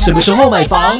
什么时候买房？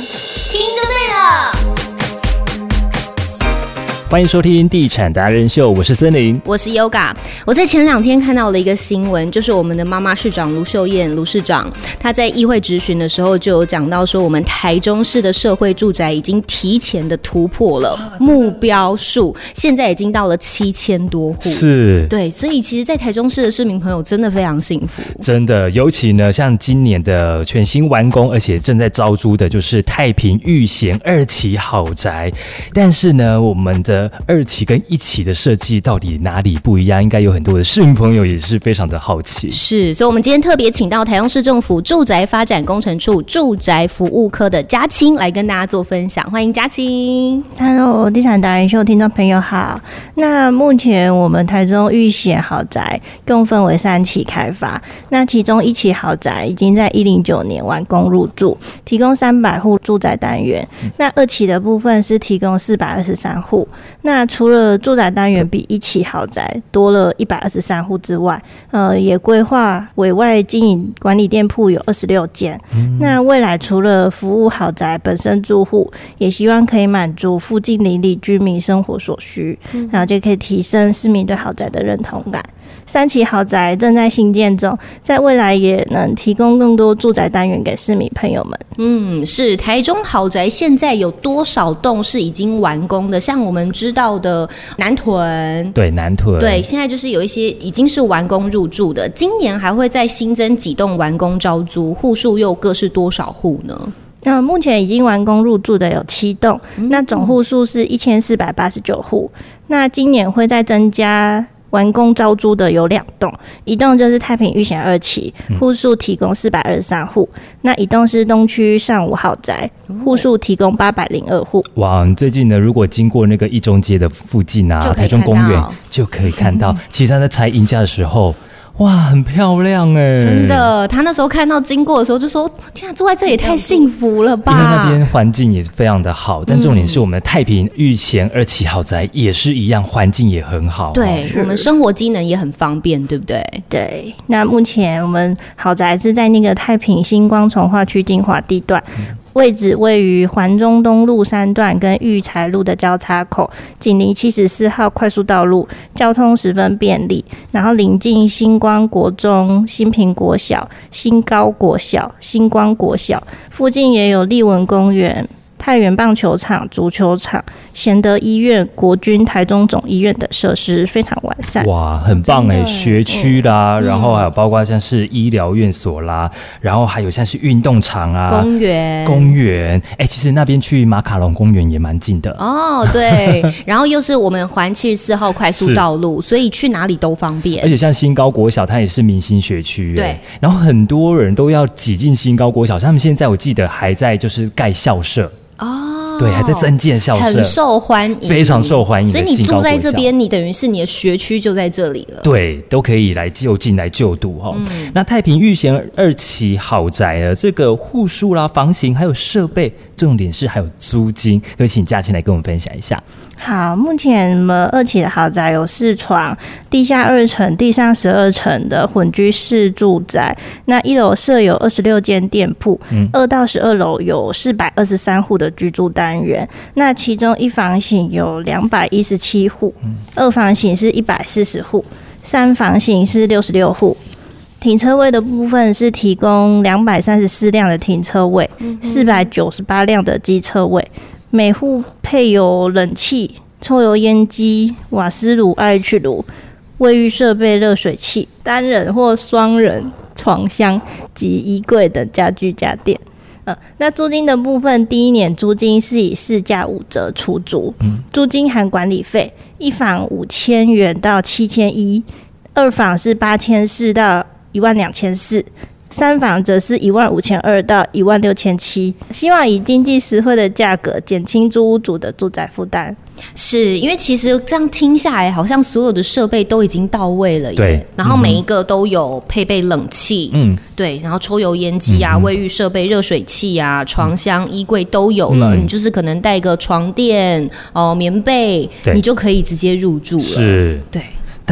欢迎收听《地产达人秀》，我是森林。我是 Yoga。我在前两天看到了一个新闻，就是我们的妈妈市长卢秀燕卢市长，她在议会质询的时候就有讲到说，我们台中市的社会住宅已经提前的突破了目标数，现在已经到了七千多户。是，对，所以其实，在台中市的市民朋友真的非常幸福。真的，尤其呢，像今年的全新完工，而且正在招租的，就是太平御贤二期豪宅。但是呢，我们的二期跟一期的设计到底哪里不一样？应该有很多的市民朋友也是非常的好奇。是，所以，我们今天特别请到台中市政府住宅发展工程处住宅服务科的嘉青来跟大家做分享。欢迎嘉青。Hello，地产达人秀听众朋友好。那目前我们台中御贤豪宅共分为三期开发，那其中一期豪宅已经在一零九年完工入住，提供三百户住宅单元。那二期的部分是提供四百二十三户。那除了住宅单元比一期豪宅多了一百二十三户之外，呃，也规划委外经营管理店铺有二十六间。那未来除了服务豪宅本身住户，也希望可以满足附近邻里居民生活所需，然后就可以提升市民对豪宅的认同感。三期豪宅正在新建中，在未来也能提供更多住宅单元给市民朋友们。嗯，是台中豪宅现在有多少栋是已经完工的？像我们知道的南屯，对南屯，对，现在就是有一些已经是完工入住的，今年还会再新增几栋完工招租，户数又各是多少户呢？那目前已经完工入住的有七栋，那总户数是一千四百八十九户。那今年会再增加。完工招租的有两栋，一栋就是太平御贤二期，户数提供四百二十三户；那一栋是东区上午豪宅，户数提供八百零二户。哇，最近呢，如果经过那个一中街的附近啊，台中公园就可以看到，其实他在拆银价的时候。哇，很漂亮哎！真的，他那时候看到经过的时候就说：“天啊，住在这也太幸福了吧！”因为那边环境也是非常的好，但重点是我们的太平御贤二期豪宅也是一样，环境也很好。对我们生活机能也很方便，对不对？对。那目前我们豪宅是在那个太平星光从化区精华地段。位置位于环中东路三段跟育才路的交叉口，紧邻七十四号快速道路，交通十分便利。然后临近星光国中、新平国小、新高国小、星光国小，附近也有立文公园。太原棒球场、足球场、贤德医院、国军台中总医院的设施非常完善。哇，很棒哎！学区啦，然后还有包括像是医疗院所啦，然后还有像是运动场啊、公园、公园。哎，其实那边去马卡龙公园也蛮近的哦。对，然后又是我们环七十四号快速道路，所以去哪里都方便。而且像新高国小，它也是明星学区。对，然后很多人都要挤进新高国小，他们现在我记得还在就是盖校舍。哦，对，还在增建校舍，很受欢迎，非常受欢迎。所以你住在这边，你等于是你的学区就在这里了。对，都可以来就近来就读哈。那太平御贤二期豪宅啊，这个户数啦、房型还有设备，重点是还有租金，可以请嘉庆来跟我们分享一下。好，目前我们二期的豪宅有四床，地下二层、地上十二层的混居式住宅。那一楼设有二十六间店铺，二到十二楼有四百二十三户的居住单元。那其中一房型有两百一十七户，二房型是一百四十户，三房型是六十六户。停车位的部分是提供两百三十四辆的停车位，四百九十八辆的机车位。每户配有冷气、抽油烟机、瓦斯炉、IH 炉、卫浴设备、热水器、单人或双人床箱及衣柜等家具家电。呃，那租金的部分，第一年租金是以市价五折出租，租金含管理费，一房五千元到七千一，二房是八千四到一万两千四。三房则是一万五千二到一万六千七，希望以经济实惠的价格减轻租屋主的住宅负担。是因为其实这样听下来，好像所有的设备都已经到位了，对。然后每一个都有配备冷气，嗯，对。然后抽油烟机啊、卫浴设备、热水器啊、床箱、衣柜都有了。你就是可能带个床垫、哦棉被，你就可以直接入住了。是，对。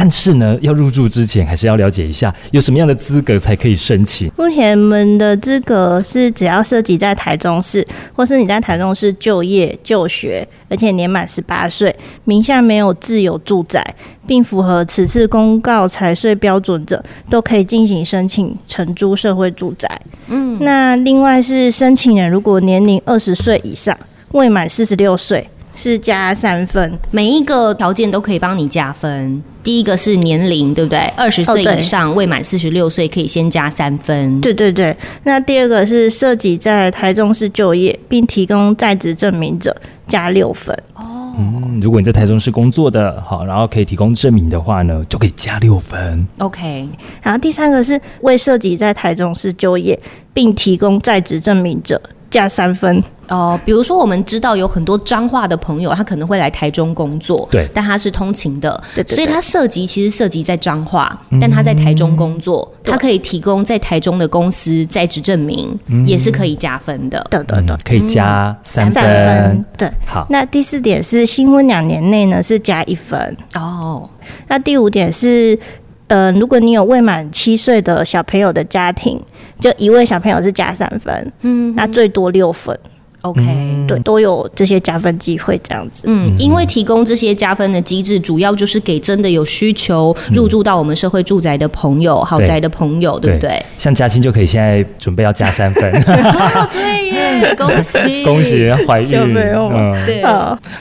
但是呢，要入住之前还是要了解一下有什么样的资格才可以申请。目前我们的资格是只要涉及在台中市，或是你在台中市就业就学，而且年满十八岁，名下没有自有住宅，并符合此次公告财税标准者，都可以进行申请承租社会住宅。嗯，那另外是申请人如果年龄二十岁以上，未满四十六岁。是加三分，每一个条件都可以帮你加分。第一个是年龄，对不对？二十岁以上未满四十六岁，可以先加三分。对对对。那第二个是涉及在台中市就业并提供在职证明者，加六分。哦，嗯，如果你在台中市工作的，好，然后可以提供证明的话呢，就可以加六分。OK。然后第三个是未涉及在台中市就业并提供在职证明者。加三分。哦，比如说我们知道有很多彰化的朋友，他可能会来台中工作，对，但他是通勤的，所以他涉及其实涉及在彰化，但他在台中工作，他可以提供在台中的公司在职证明，也是可以加分的，对对对，可以加三分，对，好。那第四点是新婚两年内呢是加一分。哦，那第五点是。呃，如果你有未满七岁的小朋友的家庭，就一位小朋友是加三分，嗯，那最多六分。OK，对，都有这些加分机会，这样子。嗯，因为提供这些加分的机制，主要就是给真的有需求入住到我们社会住宅的朋友、豪宅的朋友，对不对？像嘉欣就可以现在准备要加三分。对耶，恭喜 恭喜怀孕。嗯，对。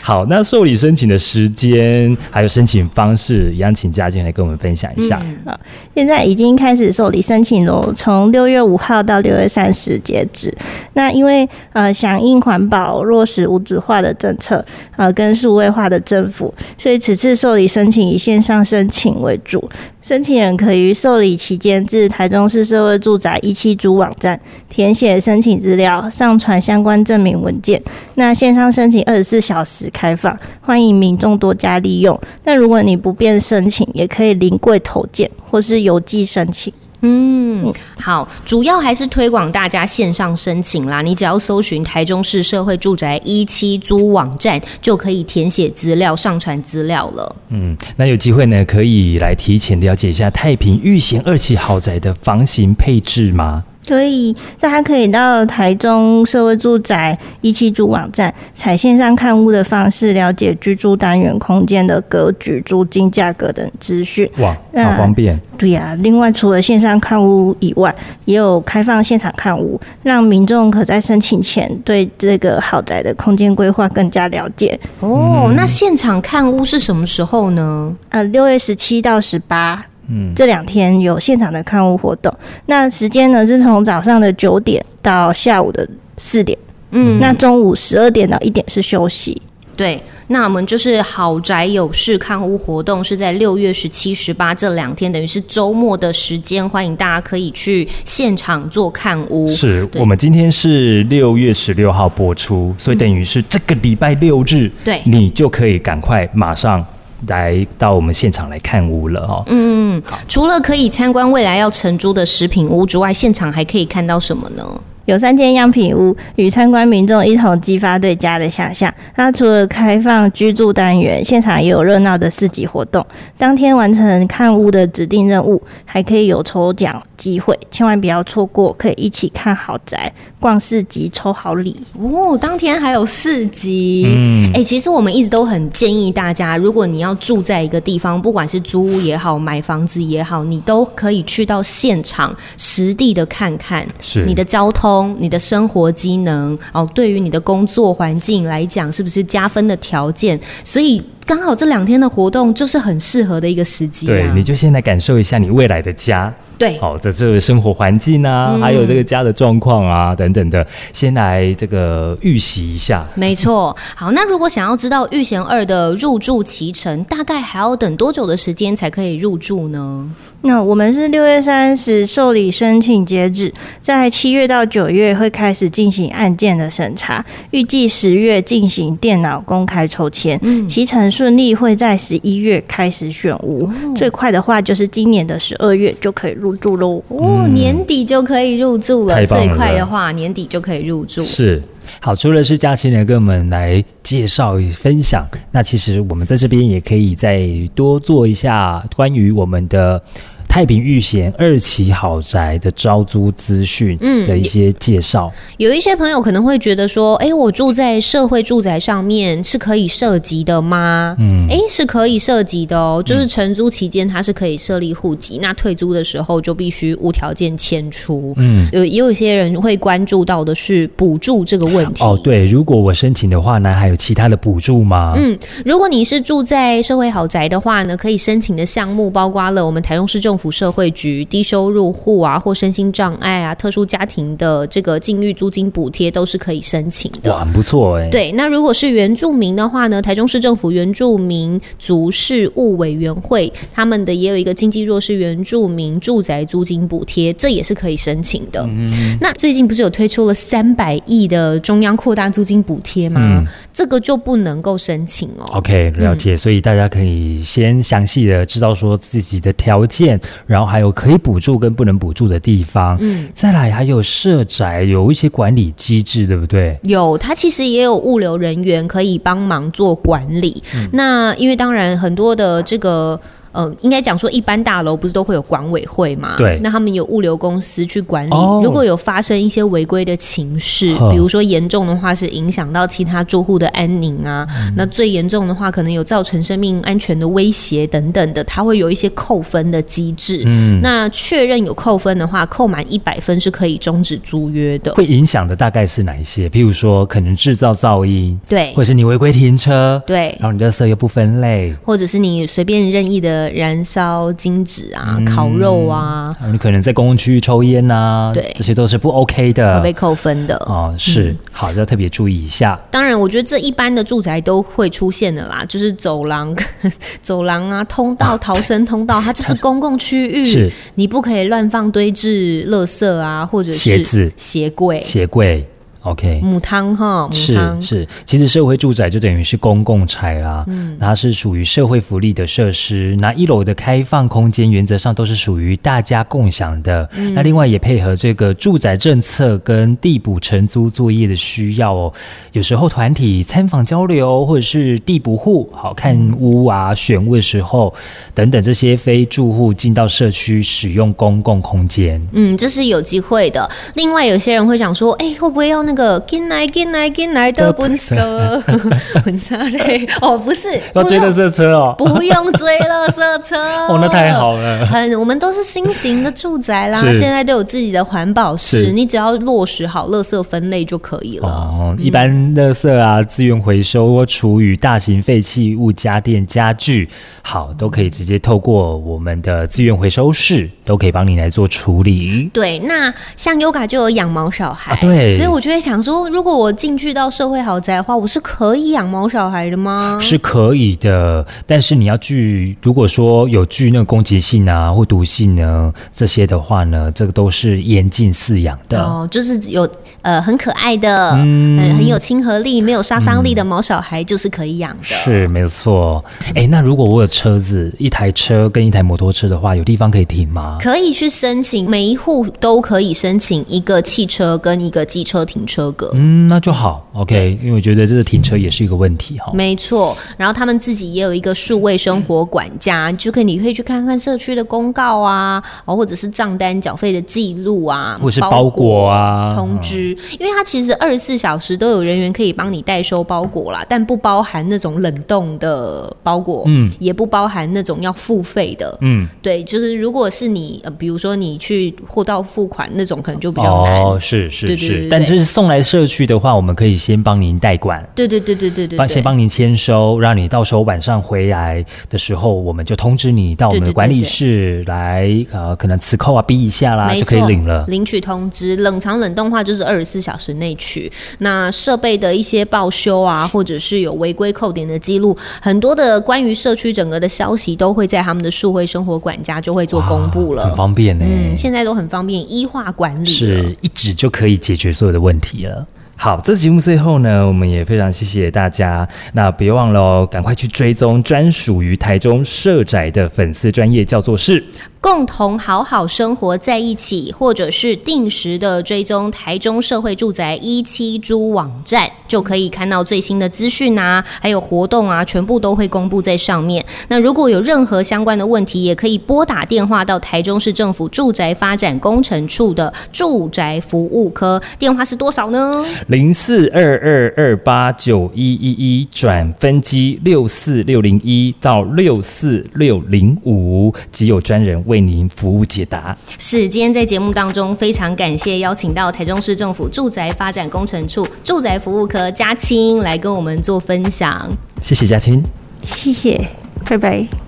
好，那受理申请的时间还有申请方式，一样请嘉欣来跟我们分享一下。好，现在已经开始受理申请喽，从六月五号到六月三十截止。那因为呃想。因环保落实无纸化的政策，呃，跟数位化的政府，所以此次受理申请以线上申请为主。申请人可于受理期间至台中市社会住宅一期租网站填写申请资料，上传相关证明文件。那线上申请二十四小时开放，欢迎民众多加利用。那如果你不便申请，也可以临柜投件或是邮寄申请。嗯，好，主要还是推广大家线上申请啦。你只要搜寻台中市社会住宅一期租网站，就可以填写资料、上传资料了。嗯，那有机会呢，可以来提前了解一下太平御贤二期豪宅的房型配置吗？所以大家可以到台中社会住宅一期租网站，采线上看屋的方式，了解居住单元空间的格局、租金价格等资讯。哇，好方便！对呀，另外除了线上看屋以外，也有开放现场看屋，让民众可在申请前对这个豪宅的空间规划更加了解。哦，那现场看屋是什么时候呢？呃，六月十七到十八。嗯，这两天有现场的看屋活动，那时间呢是从早上的九点到下午的四点，嗯，那中午十二点到一点是休息。对，那我们就是豪宅有事看屋活动是在六月十七、十八这两天，等于是周末的时间，欢迎大家可以去现场做看屋。是我们今天是六月十六号播出，所以等于是这个礼拜六日，对，你就可以赶快马上。来到我们现场来看屋了哈。嗯，除了可以参观未来要承租的食品屋之外，现场还可以看到什么呢？有三间样品屋，与参观民众一同激发对家的想象。那除了开放居住单元，现场也有热闹的市集活动。当天完成看屋的指定任务，还可以有抽奖机会，千万不要错过，可以一起看豪宅。逛市集抽好礼哦！当天还有市集，嗯，哎，其实我们一直都很建议大家，如果你要住在一个地方，不管是租屋也好，买房子也好，你都可以去到现场实地的看看，是你的交通、你的生活机能哦，对于你的工作环境来讲，是不是加分的条件？所以刚好这两天的活动就是很适合的一个时机，对，你就先来感受一下你未来的家。对，好，在这个生活环境啊，还有这个家的状况啊，等等的，先来这个预习一下。没错，好，那如果想要知道御贤二的入住期程，大概还要等多久的时间才可以入住呢？那我们是六月三十受理申请截止，在七月到九月会开始进行案件的审查，预计十月进行电脑公开抽签，嗯，期程顺利会在十一月开始选屋，最快的话就是今年的十二月就可以入。入住喽。哦，年底就可以入住了，太棒了最快的话年底就可以入住。是。好，除了是佳琪呢，跟我们来介绍与分享，那其实我们在这边也可以再多做一下关于我们的。太平御贤二期豪宅的招租资讯的一些介绍，有一些朋友可能会觉得说，哎，我住在社会住宅上面是可以涉及的吗？嗯，哎，是可以涉及的哦，就是承租期间它是可以设立户籍，那退租的时候就必须无条件迁出。嗯，有也有一些人会关注到的是补助这个问题。哦，对，如果我申请的话呢，还有其他的补助吗？嗯，如果你是住在社会豪宅的话呢，可以申请的项目包括了我们台中市政府。社会局低收入户啊，或身心障碍啊，特殊家庭的这个境遇租金补贴都是可以申请的，很不错哎。对，那如果是原住民的话呢，台中市政府原住民族事务委员会他们的也有一个经济弱势原住民住宅租金补贴，这也是可以申请的。嗯，那最近不是有推出了三百亿的中央扩大租金补贴吗？这个就不能够申请哦。OK，了解。所以大家可以先详细的知道说自己的条件。然后还有可以补助跟不能补助的地方，嗯，再来还有社宅有一些管理机制，对不对？有，它其实也有物流人员可以帮忙做管理。那因为当然很多的这个。嗯，应该讲说，一般大楼不是都会有管委会嘛？对，那他们有物流公司去管理。如果有发生一些违规的情事，比如说严重的话是影响到其他住户的安宁啊，那最严重的话可能有造成生命安全的威胁等等的，它会有一些扣分的机制。嗯，那确认有扣分的话，扣满一百分是可以终止租约的。会影响的大概是哪一些？譬如说，可能制造噪音，对，或者是你违规停车，对，然后你的色又不分类，或者是你随便任意的。燃烧金纸啊，烤肉啊，你可能在公共区域抽烟呐，对，这些都是不 OK 的，会被扣分的。哦。是，好，要特别注意一下。当然，我觉得这一般的住宅都会出现的啦，就是走廊、走廊啊、通道、逃生通道，它就是公共区域，是，你不可以乱放堆置垃圾啊，或者是鞋子、鞋柜、鞋柜。OK，母汤哈，是是，其实社会住宅就等于是公共财啦，嗯，它是属于社会福利的设施。那一楼的开放空间原则上都是属于大家共享的。那另外也配合这个住宅政策跟地补承租作业的需要哦。有时候团体参访交流，或者是地补户好看屋啊选屋的时候等等，这些非住户进到社区使用公共空间，嗯，这是有机会的。另外有些人会想说，哎，会不会要那个进来进来进来的本色，本色嘞？哦，不是，要追垃圾车哦，不用追垃圾车 哦，那太好了。很，我们都是新型的住宅啦，现在都有自己的环保室，你只要落实好乐色分类就可以了。哦，一般乐色啊，资源回收或厨余、大型废弃物、家电、家具，好，都可以直接透过我们的资源回收室，都可以帮你来做处理。对，那像 Yoga 就有养毛小孩，对，所以我就会。想说，如果我进去到社会豪宅的话，我是可以养猫小孩的吗？是可以的，但是你要具，如果说有具那个攻击性啊或毒性呢，这些的话呢，这个都是严禁饲养的。哦，就是有呃很可爱的，嗯，很有亲和力、没有杀伤力的毛小孩，就是可以养的。是没有错。哎，那如果我有车子，一台车跟一台摩托车的话，有地方可以停吗？可以去申请，每一户都可以申请一个汽车跟一个机车停。车格，嗯，那就好，OK，因为我觉得这个停车也是一个问题哈。没错，然后他们自己也有一个数位生活管家，就可以你可以去看看社区的公告啊，哦，或者是账单缴费的记录啊，或是包裹啊通知，因为它其实二十四小时都有人员可以帮你代收包裹啦，但不包含那种冷冻的包裹，嗯，也不包含那种要付费的，嗯，对，就是如果是你，呃，比如说你去货到付款那种，可能就比较难，哦，是是是，但这是。送来社区的话，我们可以先帮您代管。对对对对对对，帮先帮您签收，让你到时候晚上回来的时候，我们就通知你到我们的管理室来，呃，可能磁扣啊，逼一下啦，就可以领了。领取通知，冷藏冷冻话就是二十四小时内取。那设备的一些报修啊，或者是有违规扣点的记录，很多的关于社区整个的消息都会在他们的数位生活管家就会做公布了，很方便呢。嗯，现在都很方便，一化管理，是一指就可以解决所有的问题。题了。好，这节目最后呢，我们也非常谢谢大家。那别忘了哦，赶快去追踪专属于台中社宅的粉丝专业，叫做是。共同好好生活在一起，或者是定时的追踪台中社会住宅一期租网站，就可以看到最新的资讯啊，还有活动啊，全部都会公布在上面。那如果有任何相关的问题，也可以拨打电话到台中市政府住宅发展工程处的住宅服务科，电话是多少呢？零四二二二八九一一一转分机六四六零一到六四六零五，即有专人。为您服务解答。是，今天在节目当中非常感谢邀请到台中市政府住宅发展工程处住宅服务科嘉青来跟我们做分享。谢谢嘉青，谢谢，拜拜。